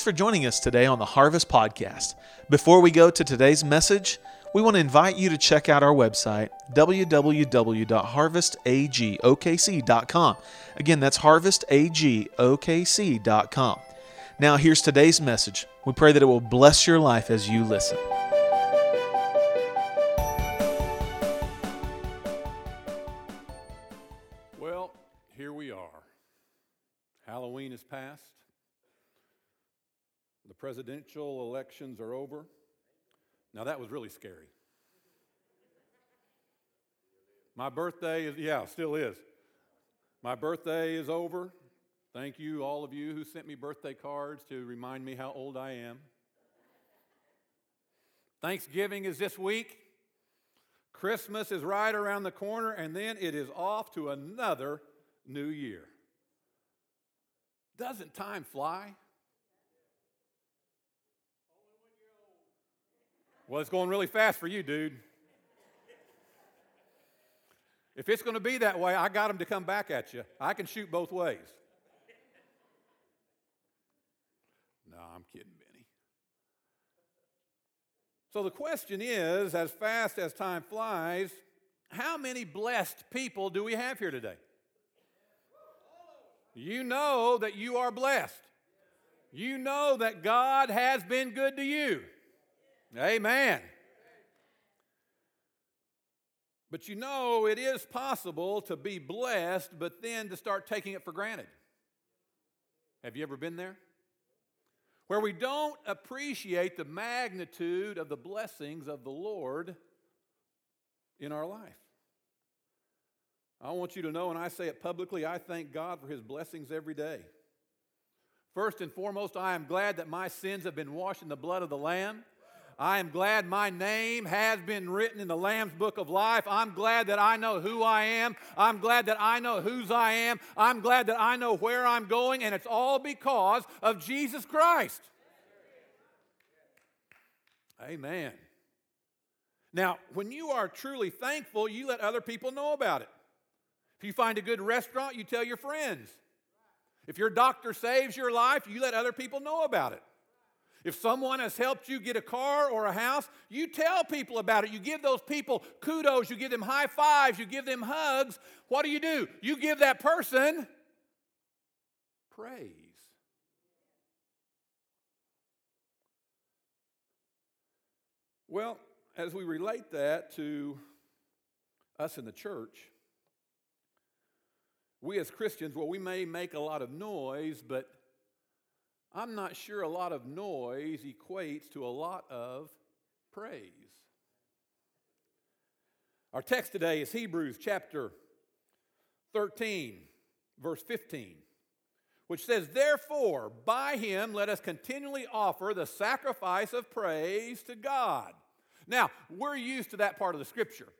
Thanks for joining us today on the Harvest Podcast. Before we go to today's message, we want to invite you to check out our website, www.harvestagokc.com. Again, that's harvestagokc.com. Now, here's today's message. We pray that it will bless your life as you listen. Presidential elections are over. Now, that was really scary. My birthday is, yeah, still is. My birthday is over. Thank you, all of you who sent me birthday cards to remind me how old I am. Thanksgiving is this week. Christmas is right around the corner, and then it is off to another new year. Doesn't time fly? Well, it's going really fast for you, dude. If it's going to be that way, I got them to come back at you. I can shoot both ways. No, I'm kidding, Benny. So the question is as fast as time flies, how many blessed people do we have here today? You know that you are blessed. You know that God has been good to you. Amen. But you know, it is possible to be blessed, but then to start taking it for granted. Have you ever been there? Where we don't appreciate the magnitude of the blessings of the Lord in our life. I want you to know, and I say it publicly, I thank God for His blessings every day. First and foremost, I am glad that my sins have been washed in the blood of the Lamb. I am glad my name has been written in the Lamb's book of life. I'm glad that I know who I am. I'm glad that I know whose I am. I'm glad that I know where I'm going, and it's all because of Jesus Christ. Amen. Now, when you are truly thankful, you let other people know about it. If you find a good restaurant, you tell your friends. If your doctor saves your life, you let other people know about it. If someone has helped you get a car or a house, you tell people about it. You give those people kudos, you give them high fives, you give them hugs. What do you do? You give that person praise. Well, as we relate that to us in the church, we as Christians, well, we may make a lot of noise, but I'm not sure a lot of noise equates to a lot of praise. Our text today is Hebrews chapter 13, verse 15, which says, Therefore, by him let us continually offer the sacrifice of praise to God. Now, we're used to that part of the scripture.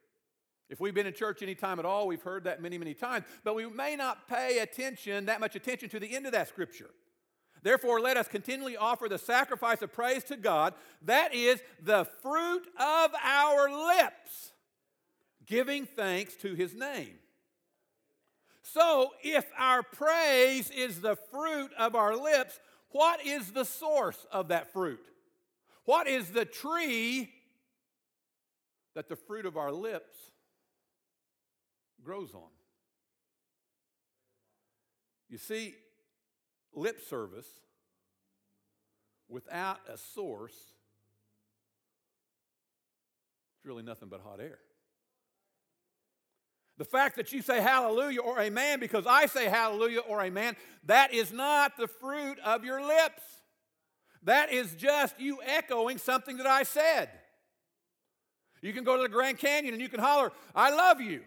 If we've been in church any time at all, we've heard that many, many times, but we may not pay attention, that much attention to the end of that scripture. Therefore, let us continually offer the sacrifice of praise to God, that is the fruit of our lips, giving thanks to his name. So, if our praise is the fruit of our lips, what is the source of that fruit? What is the tree that the fruit of our lips grows on? You see, lip service without a source it's really nothing but hot air. The fact that you say hallelujah or amen because I say hallelujah or amen, that is not the fruit of your lips. That is just you echoing something that I said. You can go to the Grand Canyon and you can holler, I love you.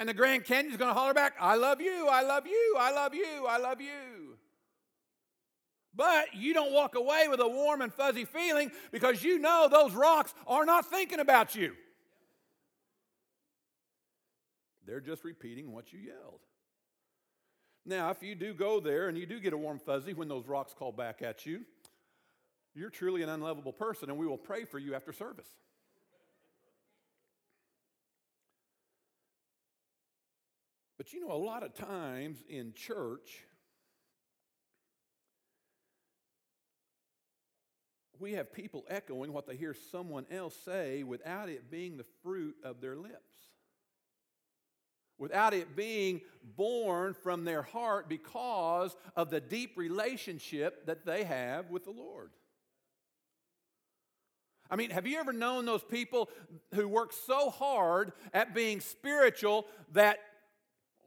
And the Grand Canyon is going to holler back, I love you, I love you, I love you, I love you. But you don't walk away with a warm and fuzzy feeling because you know those rocks are not thinking about you. They're just repeating what you yelled. Now, if you do go there and you do get a warm fuzzy when those rocks call back at you, you're truly an unlovable person, and we will pray for you after service. But you know, a lot of times in church, we have people echoing what they hear someone else say without it being the fruit of their lips. Without it being born from their heart because of the deep relationship that they have with the Lord. I mean, have you ever known those people who work so hard at being spiritual that,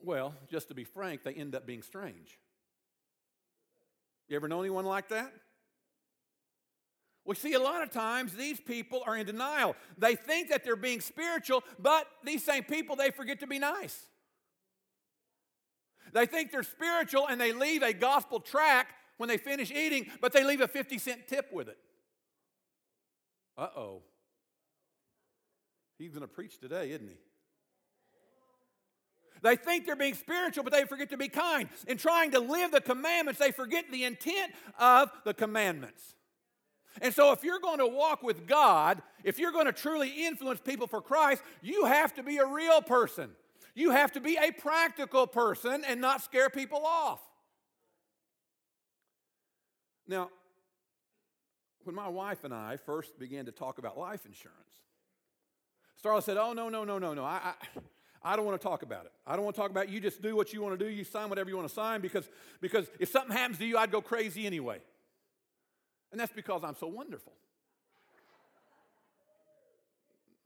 well, just to be frank, they end up being strange? You ever know anyone like that? We see a lot of times these people are in denial. They think that they're being spiritual, but these same people, they forget to be nice. They think they're spiritual and they leave a gospel track when they finish eating, but they leave a 50 cent tip with it. Uh oh. He's going to preach today, isn't he? They think they're being spiritual, but they forget to be kind. In trying to live the commandments, they forget the intent of the commandments. And so, if you're going to walk with God, if you're going to truly influence people for Christ, you have to be a real person. You have to be a practical person and not scare people off. Now, when my wife and I first began to talk about life insurance, Starla said, Oh, no, no, no, no, no. I, I, I don't want to talk about it. I don't want to talk about it. You just do what you want to do. You sign whatever you want to sign because, because if something happens to you, I'd go crazy anyway. And that's because I'm so wonderful.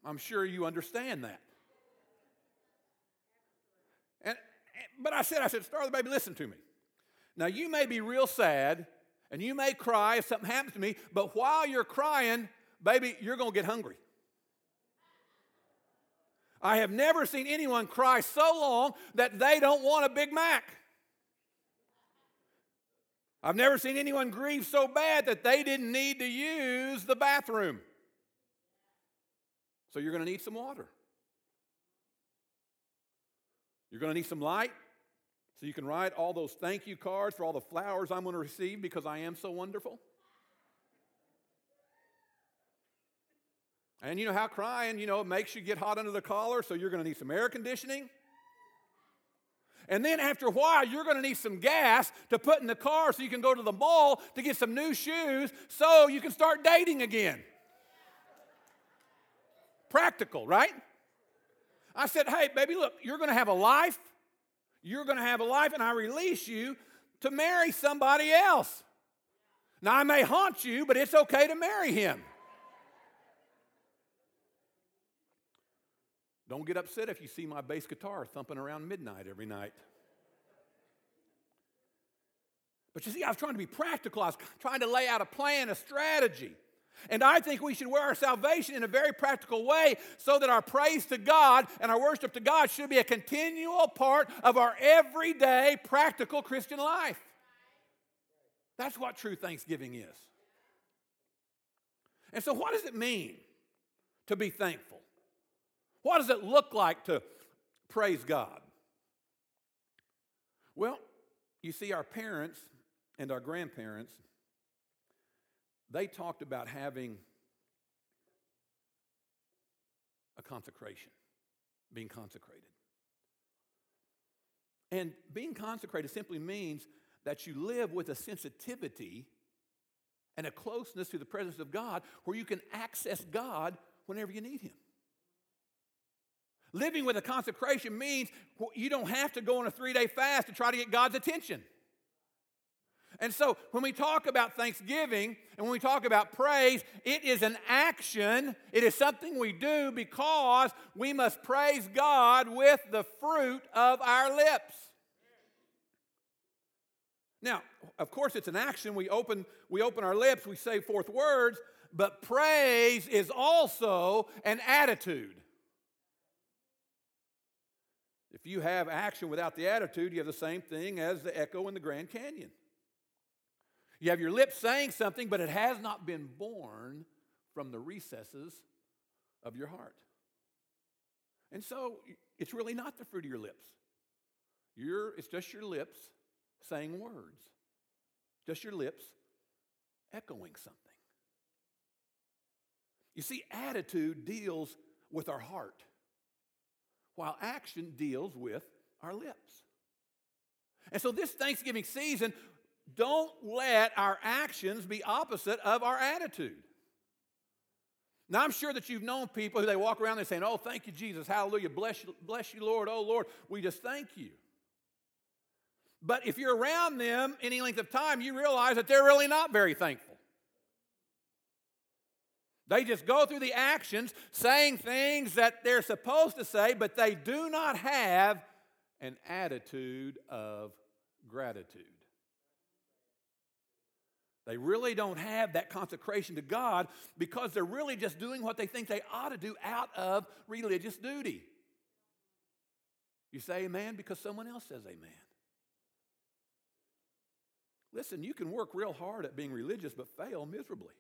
I'm sure you understand that. And, but I said, I said, Starla, baby, listen to me. Now, you may be real sad and you may cry if something happens to me, but while you're crying, baby, you're going to get hungry. I have never seen anyone cry so long that they don't want a Big Mac. I've never seen anyone grieve so bad that they didn't need to use the bathroom. So you're going to need some water. You're going to need some light so you can write all those thank you cards for all the flowers I'm going to receive because I am so wonderful. And you know how crying, you know, it makes you get hot under the collar, so you're going to need some air conditioning. And then after a while, you're going to need some gas to put in the car so you can go to the mall to get some new shoes so you can start dating again. Practical, right? I said, hey, baby, look, you're going to have a life. You're going to have a life, and I release you to marry somebody else. Now, I may haunt you, but it's okay to marry him. Don't get upset if you see my bass guitar thumping around midnight every night. But you see, I was trying to be practical. I was trying to lay out a plan, a strategy. And I think we should wear our salvation in a very practical way so that our praise to God and our worship to God should be a continual part of our everyday practical Christian life. That's what true thanksgiving is. And so, what does it mean to be thankful? What does it look like to praise God? Well, you see, our parents and our grandparents, they talked about having a consecration, being consecrated. And being consecrated simply means that you live with a sensitivity and a closeness to the presence of God where you can access God whenever you need Him. Living with a consecration means you don't have to go on a three day fast to try to get God's attention. And so when we talk about thanksgiving and when we talk about praise, it is an action. It is something we do because we must praise God with the fruit of our lips. Now, of course, it's an action. We open, we open our lips, we say forth words, but praise is also an attitude. If you have action without the attitude, you have the same thing as the echo in the Grand Canyon. You have your lips saying something, but it has not been born from the recesses of your heart. And so it's really not the fruit of your lips. It's just your lips saying words, just your lips echoing something. You see, attitude deals with our heart while action deals with our lips. And so, this Thanksgiving season, don't let our actions be opposite of our attitude. Now, I'm sure that you've known people who they walk around and saying, Oh, thank you, Jesus. Hallelujah. Bless you, bless you, Lord. Oh, Lord, we just thank you. But if you're around them any length of time, you realize that they're really not very thankful. They just go through the actions saying things that they're supposed to say, but they do not have an attitude of gratitude. They really don't have that consecration to God because they're really just doing what they think they ought to do out of religious duty. You say amen because someone else says amen. Listen, you can work real hard at being religious but fail miserably.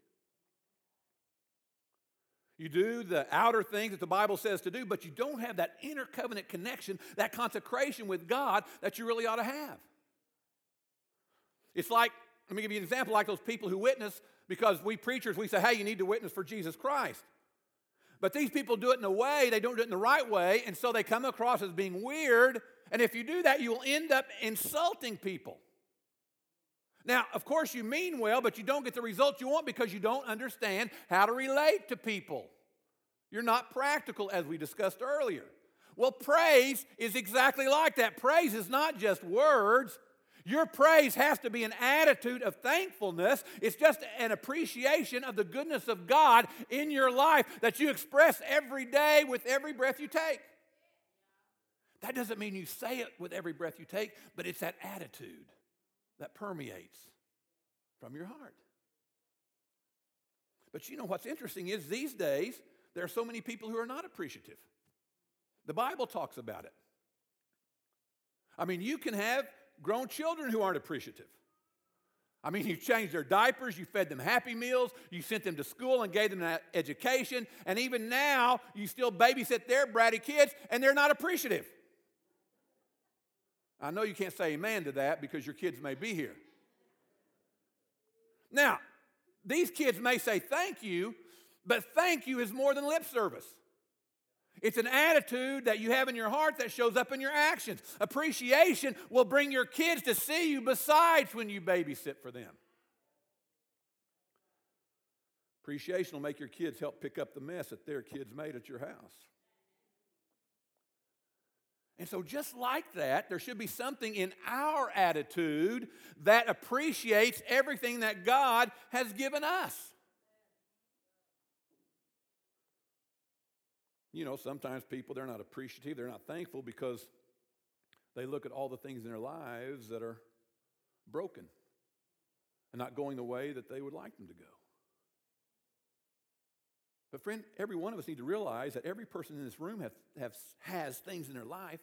You do the outer things that the Bible says to do, but you don't have that inner covenant connection, that consecration with God that you really ought to have. It's like, let me give you an example like those people who witness because we preachers, we say, hey, you need to witness for Jesus Christ. But these people do it in a way, they don't do it in the right way, and so they come across as being weird. And if you do that, you will end up insulting people. Now, of course, you mean well, but you don't get the results you want because you don't understand how to relate to people. You're not practical, as we discussed earlier. Well, praise is exactly like that. Praise is not just words. Your praise has to be an attitude of thankfulness. It's just an appreciation of the goodness of God in your life that you express every day with every breath you take. That doesn't mean you say it with every breath you take, but it's that attitude that permeates from your heart. But you know what's interesting is these days, there are so many people who are not appreciative. The Bible talks about it. I mean, you can have grown children who aren't appreciative. I mean, you changed their diapers, you fed them happy meals, you sent them to school and gave them that education, and even now you still babysit their bratty kids and they're not appreciative. I know you can't say amen to that because your kids may be here. Now, these kids may say thank you, but thank you is more than lip service. It's an attitude that you have in your heart that shows up in your actions. Appreciation will bring your kids to see you besides when you babysit for them. Appreciation will make your kids help pick up the mess that their kids made at your house. And so, just like that, there should be something in our attitude that appreciates everything that God has given us. You know, sometimes people, they're not appreciative, they're not thankful because they look at all the things in their lives that are broken and not going the way that they would like them to go. But, friend, every one of us need to realize that every person in this room have, have, has things in their life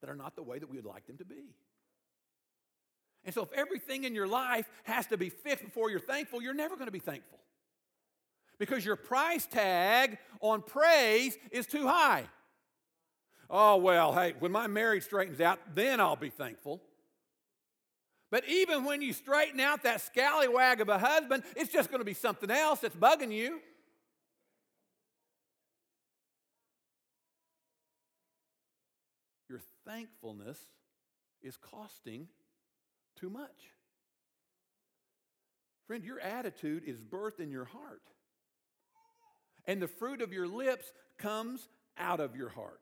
that are not the way that we would like them to be. And so, if everything in your life has to be fixed before you're thankful, you're never going to be thankful. Because your price tag on praise is too high. Oh, well, hey, when my marriage straightens out, then I'll be thankful. But even when you straighten out that scallywag of a husband, it's just going to be something else that's bugging you. Thankfulness is costing too much. Friend, your attitude is birthed in your heart. And the fruit of your lips comes out of your heart.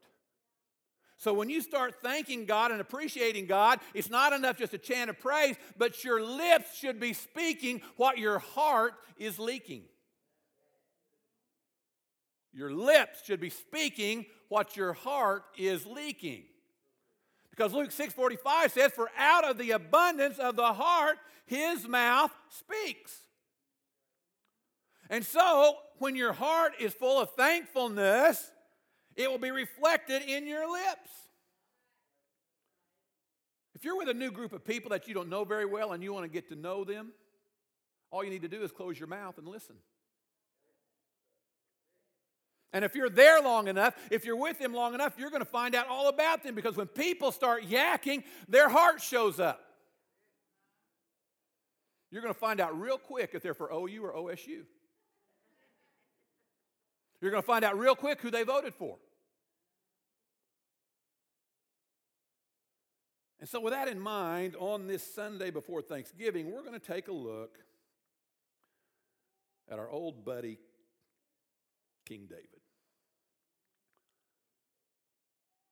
So when you start thanking God and appreciating God, it's not enough just a chant of praise, but your lips should be speaking what your heart is leaking. Your lips should be speaking what your heart is leaking. Because Luke 6:45 says, "For out of the abundance of the heart his mouth speaks." And so, when your heart is full of thankfulness, it will be reflected in your lips. If you're with a new group of people that you don't know very well and you want to get to know them, all you need to do is close your mouth and listen. And if you're there long enough, if you're with them long enough, you're going to find out all about them because when people start yakking, their heart shows up. You're going to find out real quick if they're for OU or OSU. You're going to find out real quick who they voted for. And so, with that in mind, on this Sunday before Thanksgiving, we're going to take a look at our old buddy, King David.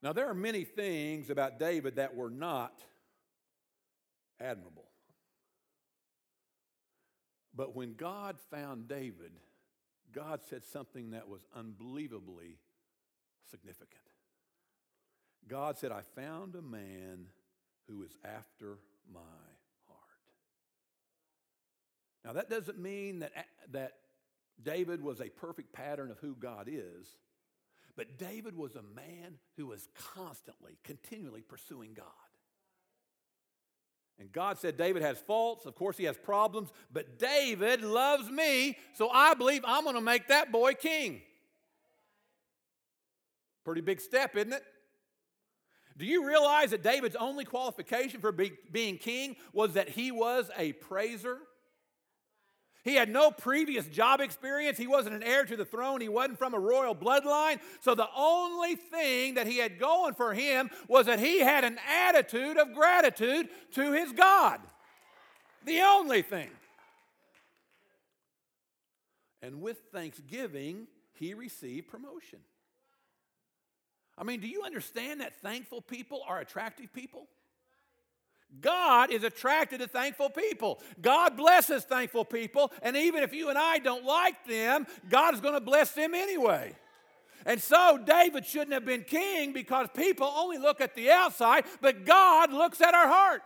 Now, there are many things about David that were not admirable. But when God found David, God said something that was unbelievably significant. God said, I found a man who is after my heart. Now, that doesn't mean that, that David was a perfect pattern of who God is, but David was a man who was constantly, continually pursuing God. And God said David has faults. Of course, he has problems, but David loves me, so I believe I'm going to make that boy king. Pretty big step, isn't it? Do you realize that David's only qualification for be, being king was that he was a praiser? He had no previous job experience. He wasn't an heir to the throne. He wasn't from a royal bloodline. So the only thing that he had going for him was that he had an attitude of gratitude to his God. The only thing. And with thanksgiving, he received promotion. I mean, do you understand that thankful people are attractive people? God is attracted to thankful people. God blesses thankful people, and even if you and I don't like them, God is going to bless them anyway. And so David shouldn't have been king because people only look at the outside, but God looks at our heart.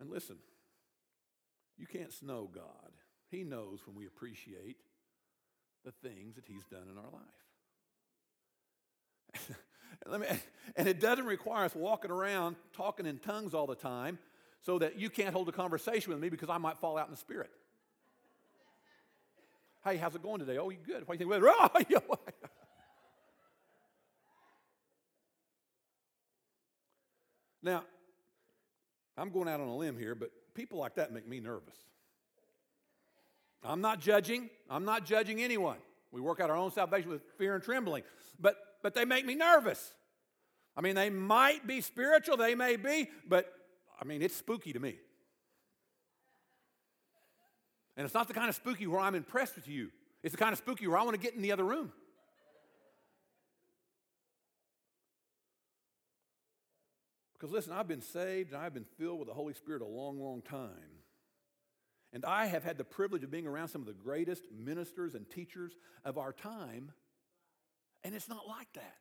And listen, you can't snow God. He knows when we appreciate the things that He's done in our life. Me, and it doesn't require us walking around talking in tongues all the time so that you can't hold a conversation with me because I might fall out in the spirit. Hey, how's it going today? Oh, you good. Do you think? Oh, now, I'm going out on a limb here, but people like that make me nervous. I'm not judging. I'm not judging anyone. We work out our own salvation with fear and trembling. But but they make me nervous. I mean, they might be spiritual, they may be, but I mean, it's spooky to me. And it's not the kind of spooky where I'm impressed with you. It's the kind of spooky where I want to get in the other room. Because listen, I've been saved and I've been filled with the Holy Spirit a long, long time. And I have had the privilege of being around some of the greatest ministers and teachers of our time and it's not like that.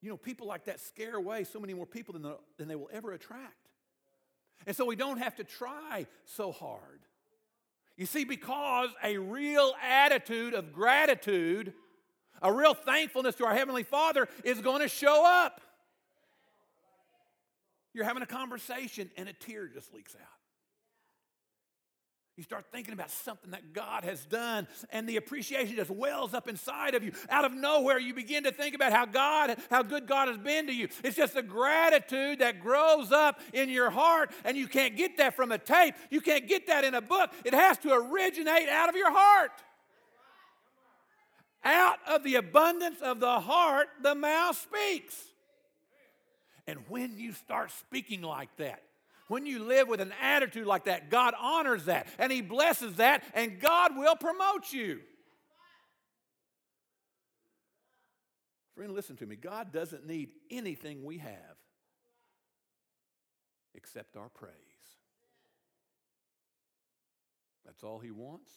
You know, people like that scare away so many more people than, the, than they will ever attract. And so we don't have to try so hard. You see, because a real attitude of gratitude, a real thankfulness to our Heavenly Father is going to show up. You're having a conversation and a tear just leaks out. You start thinking about something that God has done, and the appreciation just wells up inside of you. Out of nowhere, you begin to think about how God, how good God has been to you. It's just a gratitude that grows up in your heart, and you can't get that from a tape. You can't get that in a book. It has to originate out of your heart. Out of the abundance of the heart, the mouth speaks. And when you start speaking like that, when you live with an attitude like that, God honors that and He blesses that, and God will promote you. Friend, listen to me. God doesn't need anything we have except our praise. That's all He wants,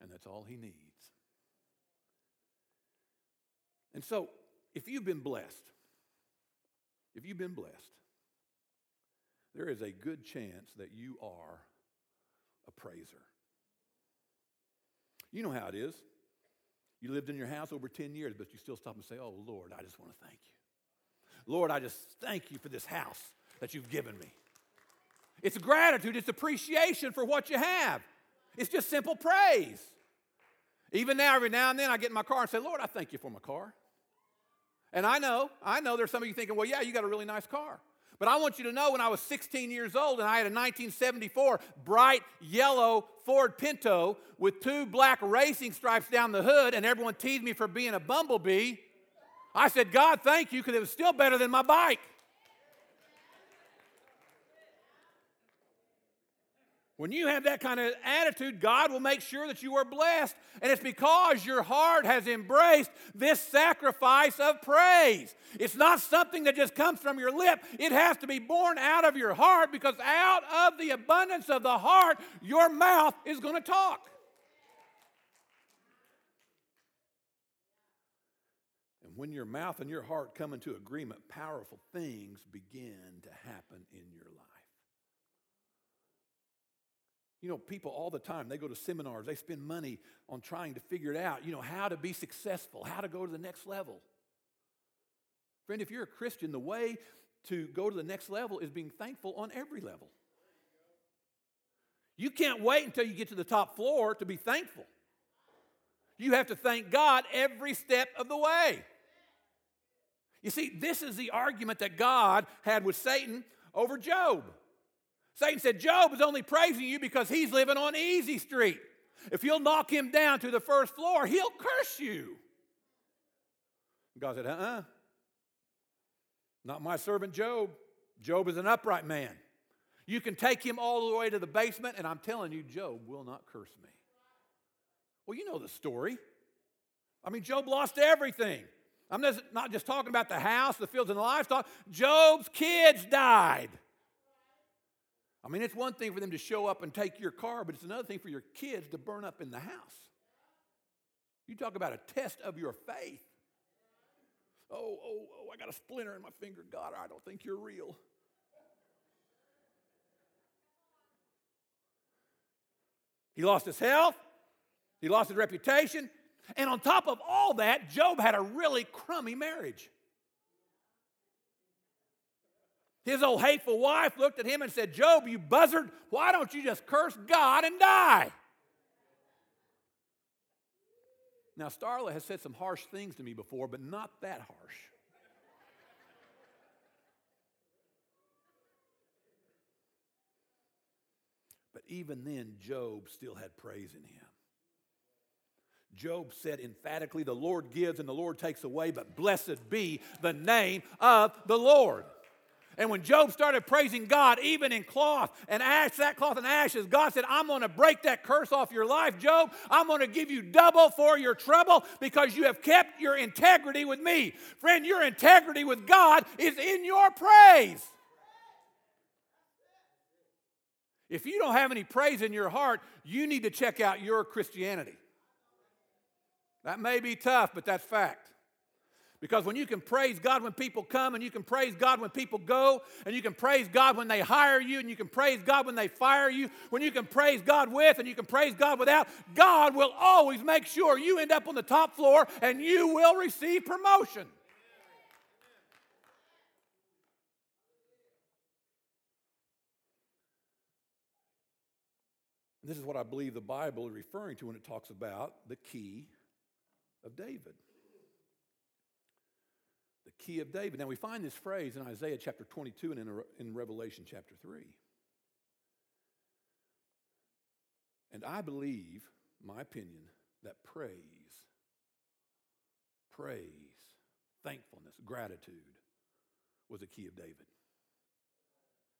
and that's all He needs. And so, if you've been blessed, if you've been blessed, there is a good chance that you are a praiser. You know how it is. You lived in your house over 10 years, but you still stop and say, Oh, Lord, I just want to thank you. Lord, I just thank you for this house that you've given me. It's gratitude, it's appreciation for what you have. It's just simple praise. Even now, every now and then, I get in my car and say, Lord, I thank you for my car. And I know, I know there's some of you thinking, well, yeah, you got a really nice car. But I want you to know when I was 16 years old and I had a 1974 bright yellow Ford Pinto with two black racing stripes down the hood, and everyone teased me for being a bumblebee, I said, God, thank you, because it was still better than my bike. When you have that kind of attitude, God will make sure that you are blessed. And it's because your heart has embraced this sacrifice of praise. It's not something that just comes from your lip, it has to be born out of your heart because out of the abundance of the heart, your mouth is going to talk. And when your mouth and your heart come into agreement, powerful things begin to happen in your life. You know, people all the time, they go to seminars, they spend money on trying to figure it out, you know, how to be successful, how to go to the next level. Friend, if you're a Christian, the way to go to the next level is being thankful on every level. You can't wait until you get to the top floor to be thankful. You have to thank God every step of the way. You see, this is the argument that God had with Satan over Job. Satan said, Job is only praising you because he's living on easy street. If you'll knock him down to the first floor, he'll curse you. God said, uh uh-uh. uh Not my servant Job. Job is an upright man. You can take him all the way to the basement, and I'm telling you, Job will not curse me. Well, you know the story. I mean, Job lost everything. I'm not just talking about the house, the fields, and the livestock. Job's kids died. I mean, it's one thing for them to show up and take your car, but it's another thing for your kids to burn up in the house. You talk about a test of your faith. Oh, oh, oh, I got a splinter in my finger. God, I don't think you're real. He lost his health, he lost his reputation, and on top of all that, Job had a really crummy marriage. His old hateful wife looked at him and said, Job, you buzzard, why don't you just curse God and die? Now, Starla has said some harsh things to me before, but not that harsh. But even then, Job still had praise in him. Job said emphatically, The Lord gives and the Lord takes away, but blessed be the name of the Lord. And when Job started praising God, even in cloth and ash, that cloth and ashes, God said, I'm going to break that curse off your life, Job. I'm going to give you double for your trouble because you have kept your integrity with me. Friend, your integrity with God is in your praise. If you don't have any praise in your heart, you need to check out your Christianity. That may be tough, but that's fact. Because when you can praise God when people come, and you can praise God when people go, and you can praise God when they hire you, and you can praise God when they fire you, when you can praise God with and you can praise God without, God will always make sure you end up on the top floor and you will receive promotion. This is what I believe the Bible is referring to when it talks about the key of David the key of David. Now, we find this phrase in Isaiah chapter 22 and in, in Revelation chapter 3. And I believe, my opinion, that praise, praise, thankfulness, gratitude was the key of David.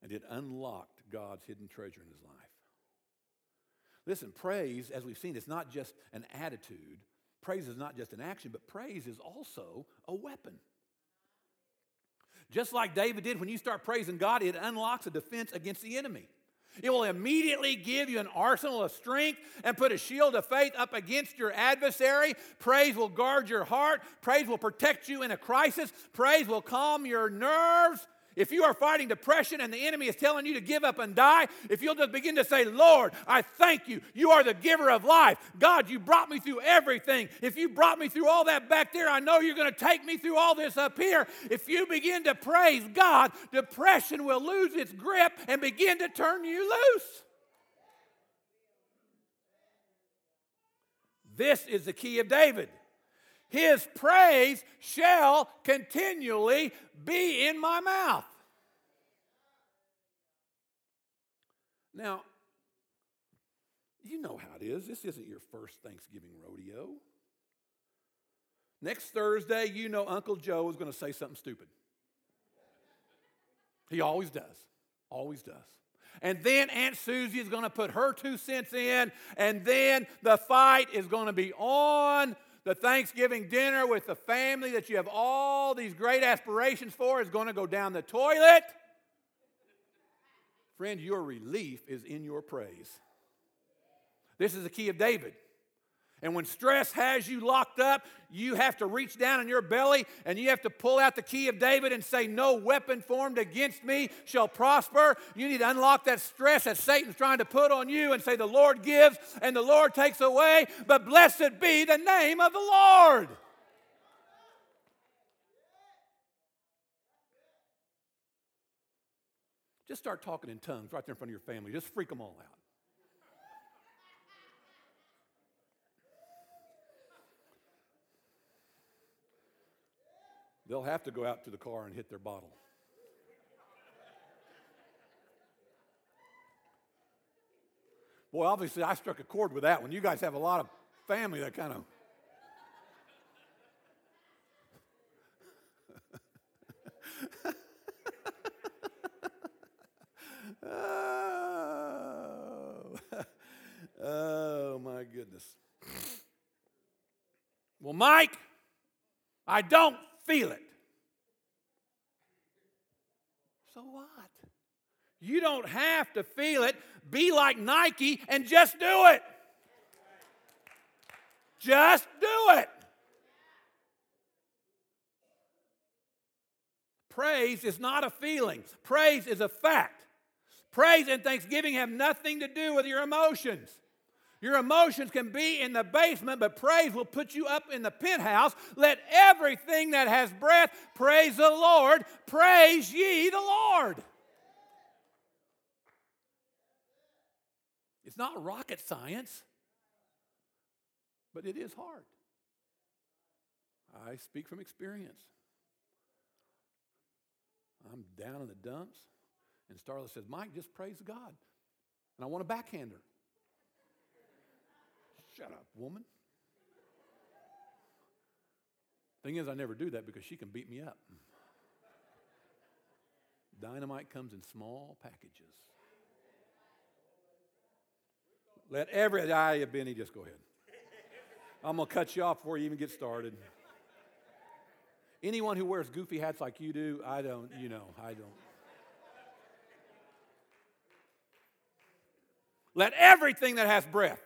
And it unlocked God's hidden treasure in his life. Listen, praise, as we've seen, is not just an attitude. Praise is not just an action, but praise is also a weapon. Just like David did, when you start praising God, it unlocks a defense against the enemy. It will immediately give you an arsenal of strength and put a shield of faith up against your adversary. Praise will guard your heart. Praise will protect you in a crisis. Praise will calm your nerves. If you are fighting depression and the enemy is telling you to give up and die, if you'll just begin to say, Lord, I thank you. You are the giver of life. God, you brought me through everything. If you brought me through all that back there, I know you're going to take me through all this up here. If you begin to praise God, depression will lose its grip and begin to turn you loose. This is the key of David. His praise shall continually be in my mouth. Now, you know how it is. This isn't your first Thanksgiving rodeo. Next Thursday, you know Uncle Joe is going to say something stupid. He always does. Always does. And then Aunt Susie is going to put her two cents in, and then the fight is going to be on. The Thanksgiving dinner with the family that you have all these great aspirations for is going to go down the toilet. Friend, your relief is in your praise. This is the key of David. And when stress has you locked up, you have to reach down in your belly and you have to pull out the key of David and say, No weapon formed against me shall prosper. You need to unlock that stress that Satan's trying to put on you and say, The Lord gives and the Lord takes away, but blessed be the name of the Lord. Just start talking in tongues right there in front of your family. Just freak them all out. They'll have to go out to the car and hit their bottle. Boy, obviously, I struck a chord with that one. You guys have a lot of family that kind of. oh. oh, my goodness. Well, Mike, I don't feel it. So what? You don't have to feel it. Be like Nike and just do it. Just do it. Praise is not a feeling, praise is a fact. Praise and thanksgiving have nothing to do with your emotions. Your emotions can be in the basement, but praise will put you up in the penthouse. Let everything that has breath praise the Lord. Praise ye the Lord. It's not rocket science, but it is hard. I speak from experience. I'm down in the dumps, and Starla says, Mike, just praise God. And I want a backhander. Shut up, woman. Thing is, I never do that because she can beat me up. Dynamite comes in small packages. Let every ah, eye, of Benny, just go ahead. I'm to cut you off before you even get started. Anyone who wears goofy hats like you do, I don't, you know, I don't. Let everything that has breath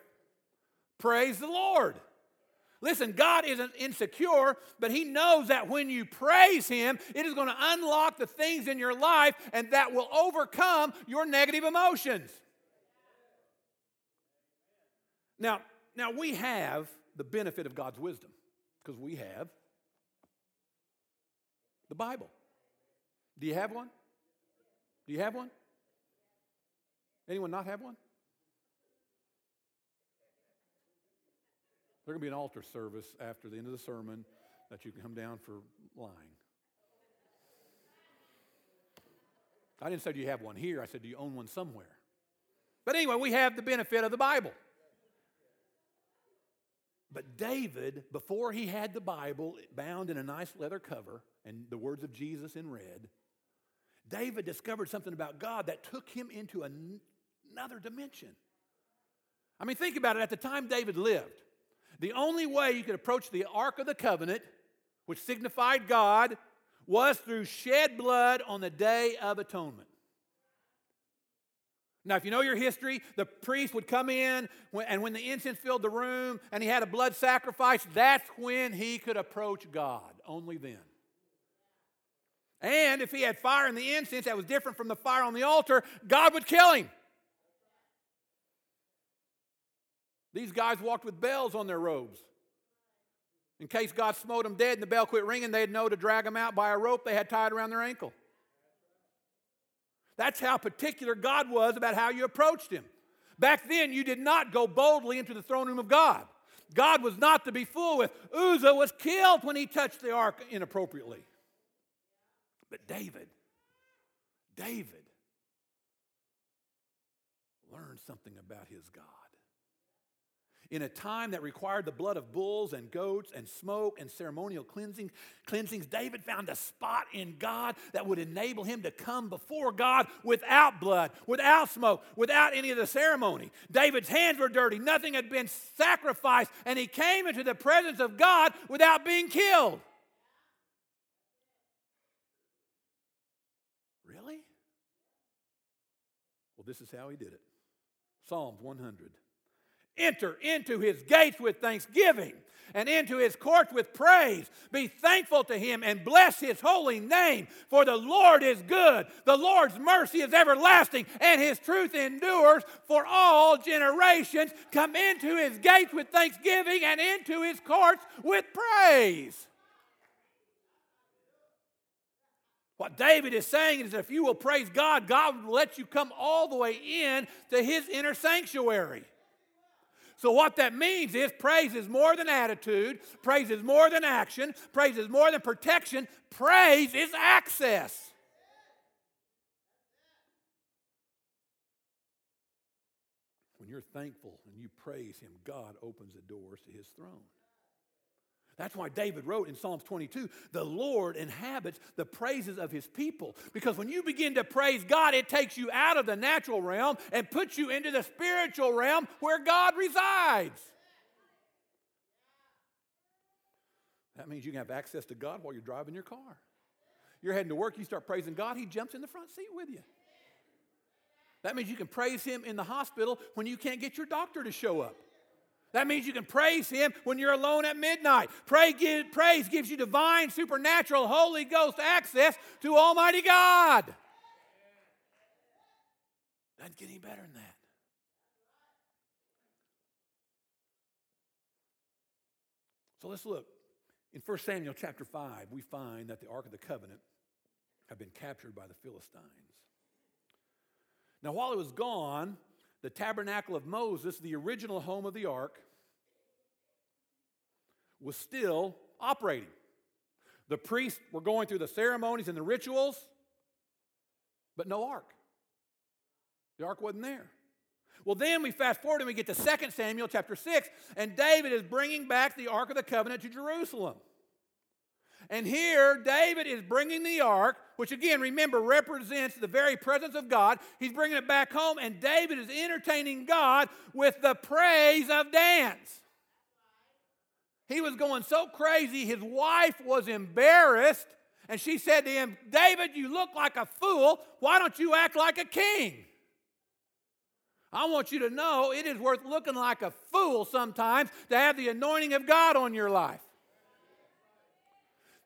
Praise the Lord. Listen, God isn't insecure, but He knows that when you praise Him, it is going to unlock the things in your life and that will overcome your negative emotions. Now, now we have the benefit of God's wisdom because we have the Bible. Do you have one? Do you have one? Anyone not have one? There's going to be an altar service after the end of the sermon that you can come down for lying. I didn't say, Do you have one here? I said, Do you own one somewhere? But anyway, we have the benefit of the Bible. But David, before he had the Bible bound in a nice leather cover and the words of Jesus in red, David discovered something about God that took him into another dimension. I mean, think about it. At the time David lived, the only way you could approach the Ark of the Covenant, which signified God, was through shed blood on the Day of Atonement. Now, if you know your history, the priest would come in, and when the incense filled the room and he had a blood sacrifice, that's when he could approach God, only then. And if he had fire in the incense that was different from the fire on the altar, God would kill him. These guys walked with bells on their robes. In case God smote them dead and the bell quit ringing, they'd know to drag them out by a rope they had tied around their ankle. That's how particular God was about how you approached Him. Back then, you did not go boldly into the throne room of God. God was not to be fooled with. Uzzah was killed when he touched the ark inappropriately. But David, David learned something about his God. In a time that required the blood of bulls and goats and smoke and ceremonial cleansing, cleansings, David found a spot in God that would enable him to come before God without blood, without smoke, without any of the ceremony. David's hands were dirty, nothing had been sacrificed, and he came into the presence of God without being killed. Really? Well, this is how he did it. Psalms 100. Enter into his gates with thanksgiving and into his courts with praise. Be thankful to him and bless his holy name, for the Lord is good. The Lord's mercy is everlasting, and his truth endures for all generations. Come into his gates with thanksgiving and into his courts with praise. What David is saying is if you will praise God, God will let you come all the way in to his inner sanctuary. So, what that means is praise is more than attitude, praise is more than action, praise is more than protection, praise is access. When you're thankful and you praise Him, God opens the doors to His throne. That's why David wrote in Psalms 22 the Lord inhabits the praises of his people. Because when you begin to praise God, it takes you out of the natural realm and puts you into the spiritual realm where God resides. That means you can have access to God while you're driving your car. You're heading to work, you start praising God, He jumps in the front seat with you. That means you can praise Him in the hospital when you can't get your doctor to show up. That means you can praise Him when you're alone at midnight. Pray, give, praise gives you divine, supernatural, Holy Ghost access to Almighty God. Doesn't get any better than that. So let's look. In 1 Samuel chapter 5, we find that the Ark of the Covenant had been captured by the Philistines. Now, while it was gone, the tabernacle of Moses, the original home of the ark, was still operating. The priests were going through the ceremonies and the rituals, but no ark. The ark wasn't there. Well, then we fast forward and we get to 2 Samuel chapter 6, and David is bringing back the Ark of the Covenant to Jerusalem. And here, David is bringing the ark, which again, remember, represents the very presence of God. He's bringing it back home, and David is entertaining God with the praise of dance. He was going so crazy, his wife was embarrassed, and she said to him, David, you look like a fool. Why don't you act like a king? I want you to know it is worth looking like a fool sometimes to have the anointing of God on your life.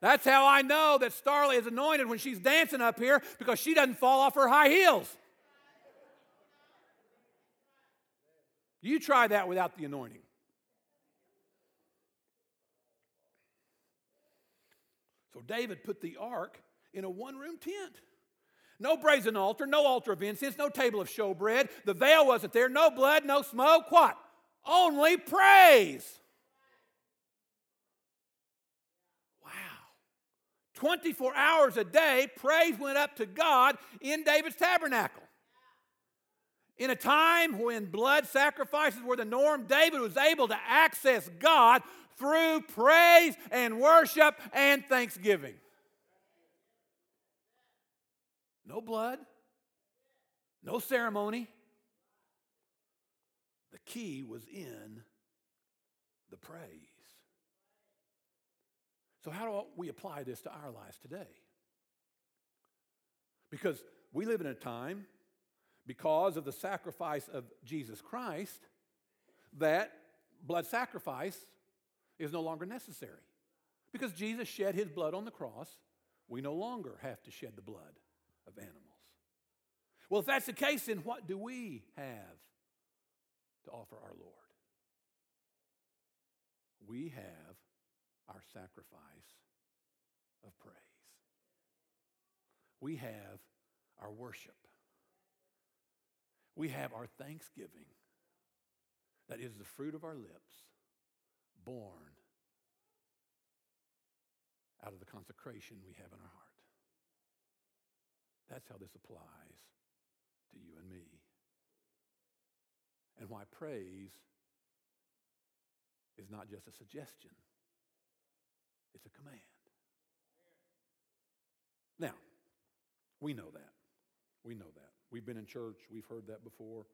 That's how I know that Starley is anointed when she's dancing up here because she doesn't fall off her high heels. You try that without the anointing. So David put the ark in a one room tent. No brazen altar, no altar of incense, no table of showbread. The veil wasn't there, no blood, no smoke. What? Only praise. 24 hours a day, praise went up to God in David's tabernacle. In a time when blood sacrifices were the norm, David was able to access God through praise and worship and thanksgiving. No blood, no ceremony. The key was in the praise. So, how do we apply this to our lives today? Because we live in a time, because of the sacrifice of Jesus Christ, that blood sacrifice is no longer necessary. Because Jesus shed his blood on the cross, we no longer have to shed the blood of animals. Well, if that's the case, then what do we have to offer our Lord? We have our sacrifice of praise. We have our worship. We have our thanksgiving that is the fruit of our lips, born out of the consecration we have in our heart. That's how this applies to you and me. and why praise is not just a suggestion, it's a command. Now, we know that. We know that. We've been in church, we've heard that before.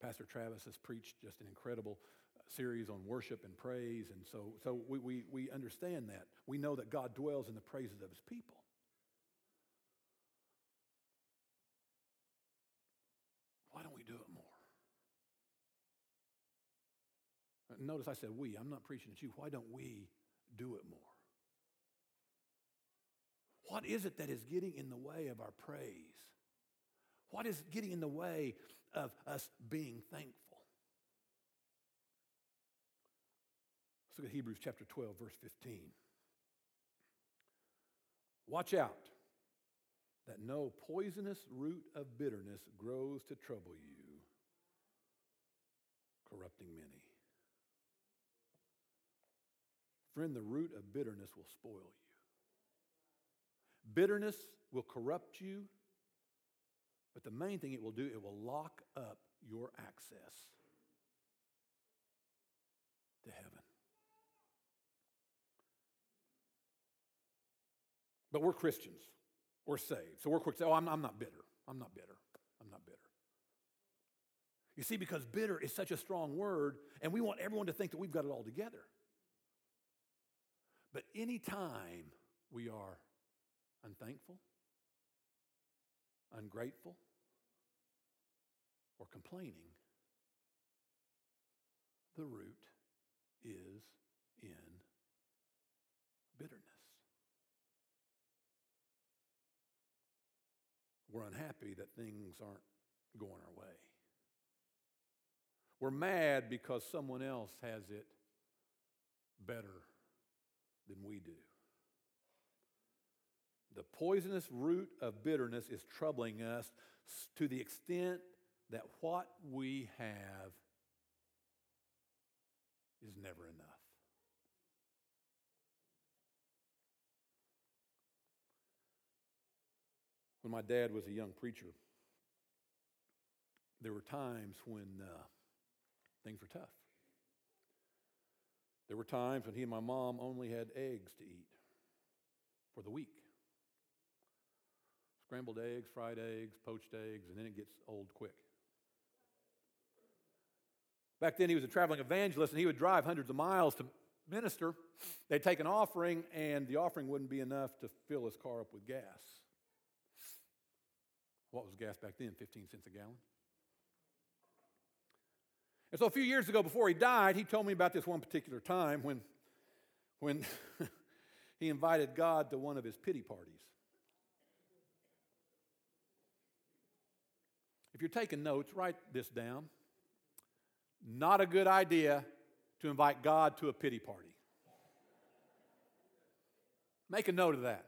Pastor Travis has preached just an incredible uh, series on worship and praise, and so, so we, we, we understand that. We know that God dwells in the praises of his people. Why don't we do it more? Uh, notice I said we, I'm not preaching at you. Why don't we do it more? What is it that is getting in the way of our praise? What is getting in the way of us being thankful? Let's look at Hebrews chapter 12, verse 15. Watch out that no poisonous root of bitterness grows to trouble you, corrupting many. Friend, the root of bitterness will spoil you. Bitterness will corrupt you, but the main thing it will do, it will lock up your access to heaven. But we're Christians. We're saved. So we're quick to say, oh, I'm, I'm not bitter. I'm not bitter. I'm not bitter. You see, because bitter is such a strong word, and we want everyone to think that we've got it all together. But anytime we are unthankful, ungrateful, or complaining, the root is in bitterness. We're unhappy that things aren't going our way. We're mad because someone else has it better than we do. The poisonous root of bitterness is troubling us to the extent that what we have is never enough. When my dad was a young preacher, there were times when uh, things were tough. There were times when he and my mom only had eggs to eat for the week scrambled eggs, fried eggs, poached eggs, and then it gets old quick. Back then, he was a traveling evangelist, and he would drive hundreds of miles to minister. They'd take an offering, and the offering wouldn't be enough to fill his car up with gas. What was gas back then? 15 cents a gallon? And so a few years ago, before he died, he told me about this one particular time when, when he invited God to one of his pity parties. If you're taking notes, write this down. Not a good idea to invite God to a pity party. Make a note of that.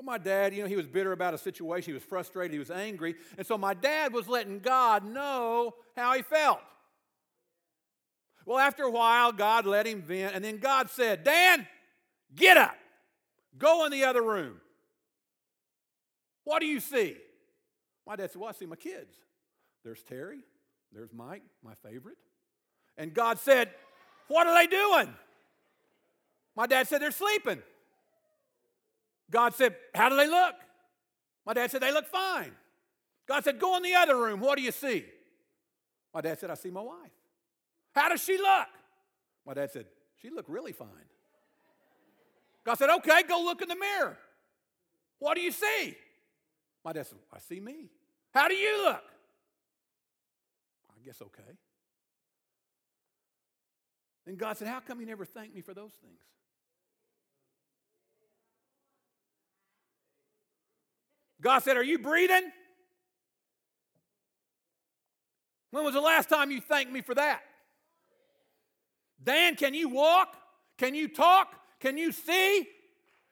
Well, my dad, you know, he was bitter about a situation. He was frustrated. He was angry. And so my dad was letting God know how he felt. Well, after a while, God let him vent. And then God said, Dan, get up. Go in the other room. What do you see? My dad said, Well, I see my kids. There's Terry, there's Mike, my favorite. And God said, What are they doing? My dad said, They're sleeping. God said, How do they look? My dad said, They look fine. God said, Go in the other room. What do you see? My dad said, I see my wife. How does she look? My dad said, She looked really fine. God said, Okay, go look in the mirror. What do you see? My dad said, I see me. How do you look? I guess okay. And God said, How come you never thank me for those things? God said, Are you breathing? When was the last time you thanked me for that? Dan, can you walk? Can you talk? Can you see?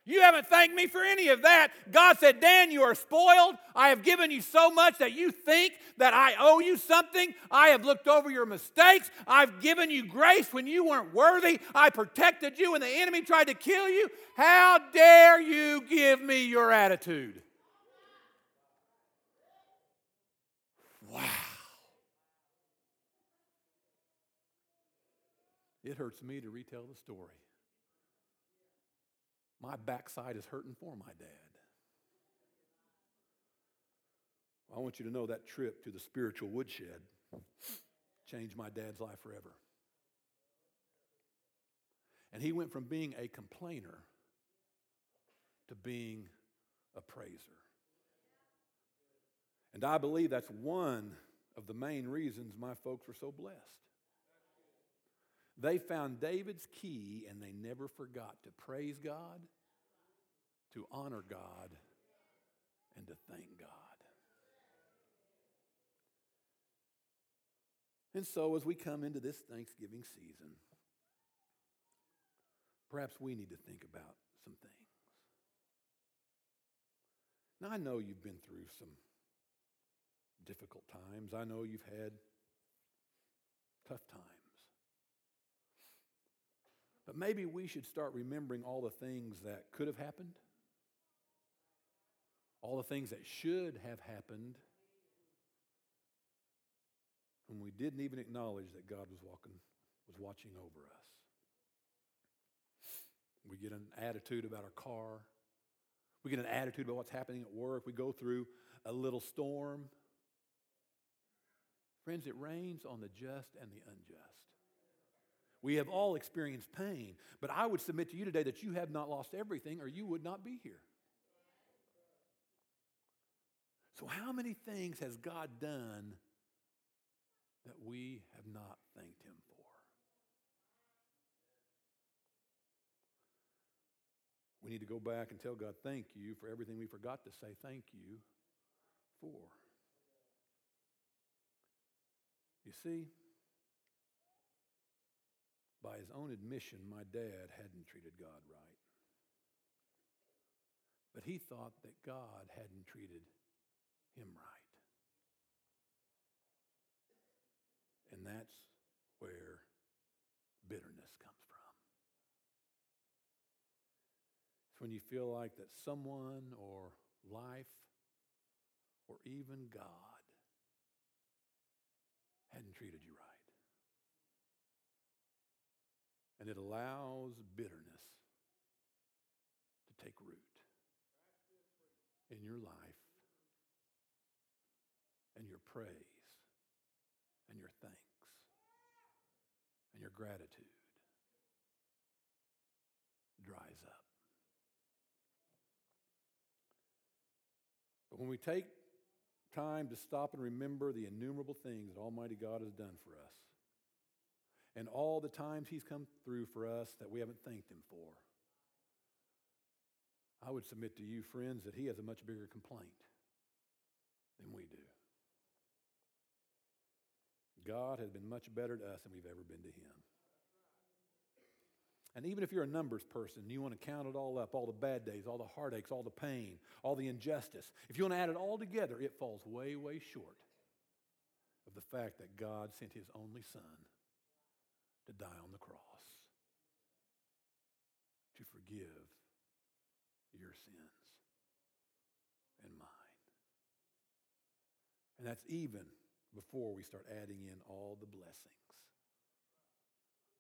You haven't thanked me for any of that. God said, Dan, you are spoiled. I have given you so much that you think that I owe you something. I have looked over your mistakes. I've given you grace when you weren't worthy. I protected you when the enemy tried to kill you. How dare you give me your attitude? Wow. It hurts me to retell the story. My backside is hurting for my dad. I want you to know that trip to the spiritual woodshed changed my dad's life forever. And he went from being a complainer to being a praiser. And I believe that's one of the main reasons my folks were so blessed. They found David's key and they never forgot to praise God, to honor God, and to thank God. And so, as we come into this Thanksgiving season, perhaps we need to think about some things. Now, I know you've been through some difficult times, I know you've had tough times. But maybe we should start remembering all the things that could have happened, all the things that should have happened when we didn't even acknowledge that God was walking, was watching over us. We get an attitude about our car. We get an attitude about what's happening at work. We go through a little storm. Friends, it rains on the just and the unjust. We have all experienced pain, but I would submit to you today that you have not lost everything or you would not be here. So, how many things has God done that we have not thanked Him for? We need to go back and tell God, thank you for everything we forgot to say thank you for. You see, by his own admission, my dad hadn't treated God right. But he thought that God hadn't treated him right. And that's where bitterness comes from. It's when you feel like that someone or life or even God hadn't treated you right. And it allows bitterness to take root in your life and your praise and your thanks and your gratitude dries up. But when we take time to stop and remember the innumerable things that Almighty God has done for us, and all the times He's come through for us that we haven't thanked Him for, I would submit to you, friends, that He has a much bigger complaint than we do. God has been much better to us than we've ever been to Him. And even if you're a numbers person, you want to count it all up all the bad days, all the heartaches, all the pain, all the injustice if you want to add it all together, it falls way, way short of the fact that God sent His only Son to die on the cross to forgive your sins and mine. And that's even before we start adding in all the blessings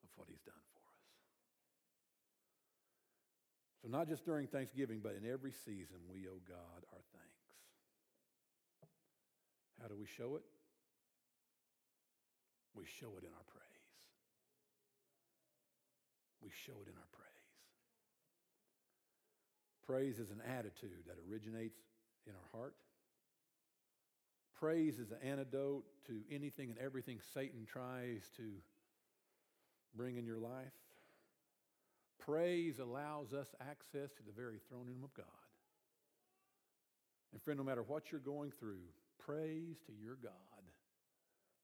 of what He's done for us. Not just during Thanksgiving, but in every season, we owe God our thanks. How do we show it? We show it in our praise. We show it in our praise. Praise is an attitude that originates in our heart. Praise is an antidote to anything and everything Satan tries to bring in your life. Praise allows us access to the very throne room of God. And, friend, no matter what you're going through, praise to your God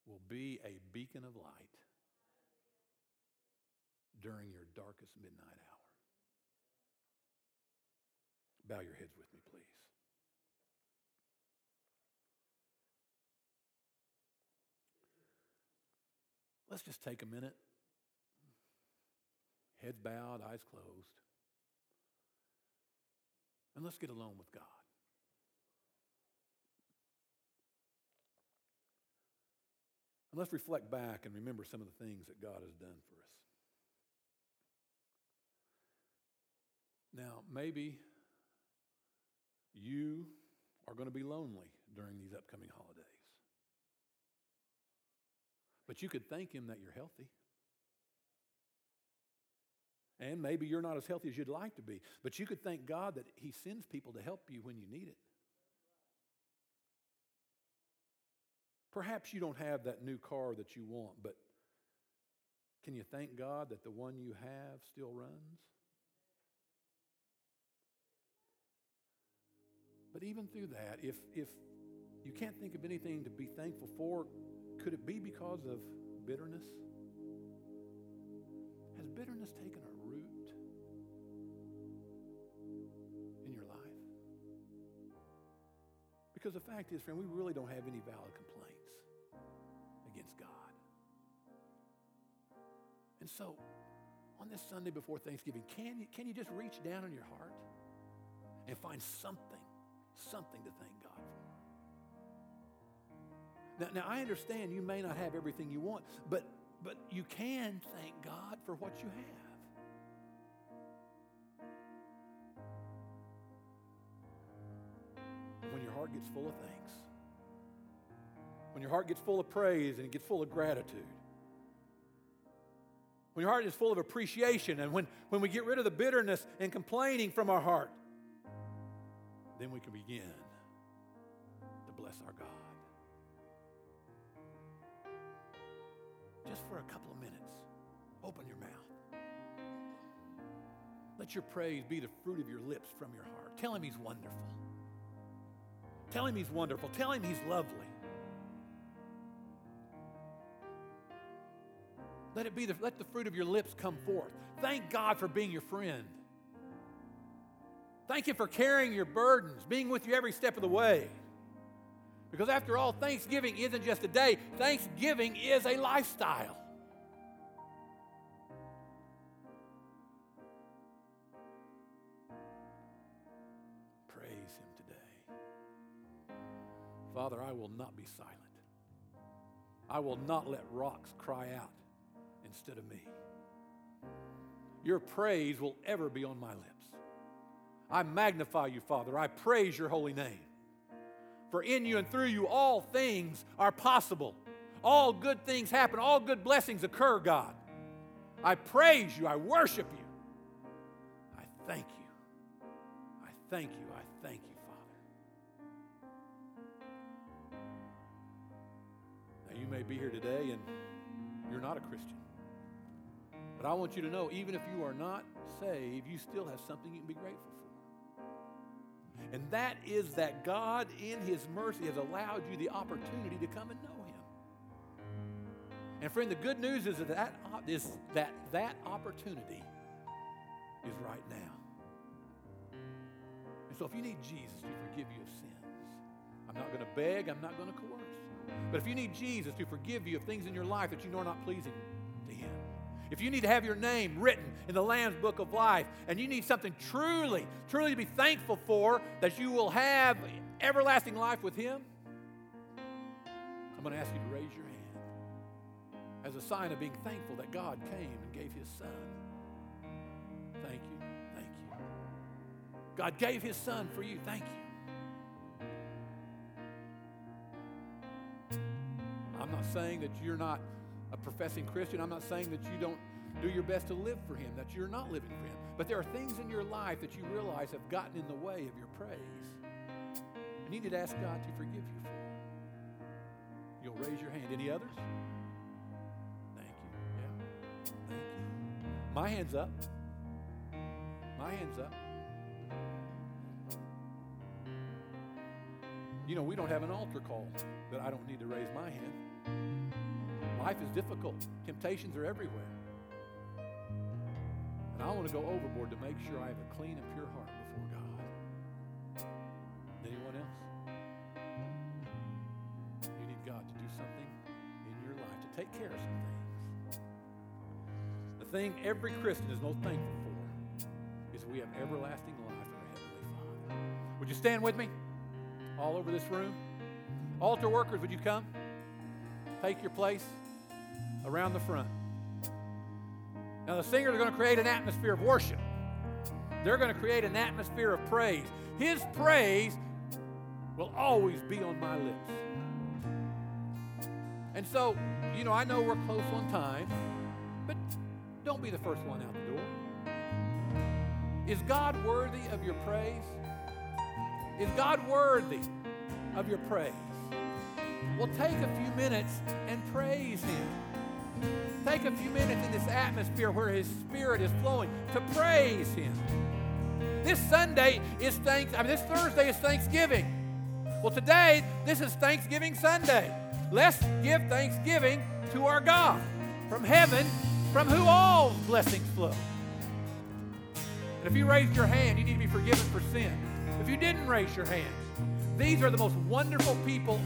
will be a beacon of light during your darkest midnight hour. Bow your heads with me, please. Let's just take a minute heads bowed, eyes closed. And let's get alone with God. And let's reflect back and remember some of the things that God has done for us. Now, maybe you are going to be lonely during these upcoming holidays. But you could thank Him that you're healthy. And maybe you're not as healthy as you'd like to be, but you could thank God that He sends people to help you when you need it. Perhaps you don't have that new car that you want, but can you thank God that the one you have still runs? But even through that, if, if you can't think of anything to be thankful for, could it be because of bitterness? Has bitterness taken a Because the fact is, friend, we really don't have any valid complaints against God. And so, on this Sunday before Thanksgiving, can you, can you just reach down in your heart and find something, something to thank God for? Now, now I understand you may not have everything you want, but, but you can thank God for what you have. Heart gets full of thanks, when your heart gets full of praise and it gets full of gratitude, when your heart is full of appreciation, and when, when we get rid of the bitterness and complaining from our heart, then we can begin to bless our God. Just for a couple of minutes, open your mouth. Let your praise be the fruit of your lips from your heart. Tell him he's wonderful. Tell him he's wonderful. Tell him he's lovely. Let it be the, let the fruit of your lips come forth. Thank God for being your friend. Thank Him for carrying your burdens, being with you every step of the way. Because after all, Thanksgiving isn't just a day, Thanksgiving is a lifestyle. Father, I will not be silent. I will not let rocks cry out instead of me. Your praise will ever be on my lips. I magnify you, Father. I praise your holy name. For in you and through you, all things are possible. All good things happen. All good blessings occur, God. I praise you. I worship you. I thank you. I thank you. I thank you, you may be here today and you're not a Christian. But I want you to know, even if you are not saved, you still have something you can be grateful for. And that is that God, in His mercy, has allowed you the opportunity to come and know Him. And friend, the good news is that that, is that, that opportunity is right now. And so if you need Jesus to forgive you of sins, I'm not going to beg, I'm not going to coerce. But if you need Jesus to forgive you of things in your life that you know are not pleasing to Him, if you need to have your name written in the Lamb's book of life and you need something truly, truly to be thankful for, that you will have everlasting life with Him, I'm going to ask you to raise your hand as a sign of being thankful that God came and gave His Son. Thank you. Thank you. God gave His Son for you. Thank you. Not saying that you're not a professing Christian. I'm not saying that you don't do your best to live for Him, that you're not living for Him. But there are things in your life that you realize have gotten in the way of your praise. You need to ask God to forgive you for. You'll raise your hand. Any others? Thank you. Yeah. Thank you. My hand's up. My hand's up. You know, we don't have an altar call that I don't need to raise my hand. Life is difficult, temptations are everywhere. And I want to go overboard to make sure I have a clean and pure heart before God. Anyone else? You need God to do something in your life, to take care of some things. The thing every Christian is most thankful for is we have everlasting life in our Heavenly Father. Would you stand with me? All over this room. Altar workers, would you come? Take your place around the front. Now, the singers are going to create an atmosphere of worship. They're going to create an atmosphere of praise. His praise will always be on my lips. And so, you know, I know we're close on time, but don't be the first one out the door. Is God worthy of your praise? Is God worthy of your praise? Well, take a few minutes and praise Him. Take a few minutes in this atmosphere where His Spirit is flowing to praise Him. This Sunday is thanks. I mean, this Thursday is Thanksgiving. Well, today this is Thanksgiving Sunday. Let's give thanksgiving to our God from heaven, from who all blessings flow. And if you raised your hand, you need to be forgiven for sin. If you didn't raise your hand, these are the most wonderful people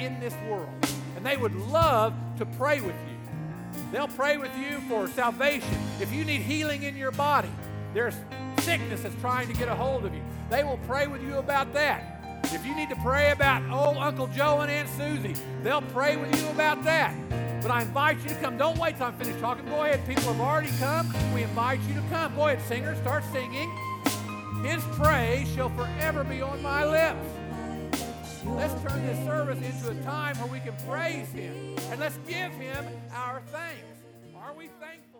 in this world, and they would love to pray with you. They'll pray with you for salvation. If you need healing in your body, there's sickness that's trying to get a hold of you. They will pray with you about that. If you need to pray about old Uncle Joe and Aunt Susie, they'll pray with you about that. But I invite you to come. Don't wait till I'm finished talking. Go ahead. People have already come. We invite you to come. Go ahead, singers. Start singing. His praise shall forever be on my lips. Let's turn this service into a time where we can praise Him and let's give Him our thanks. Are we thankful?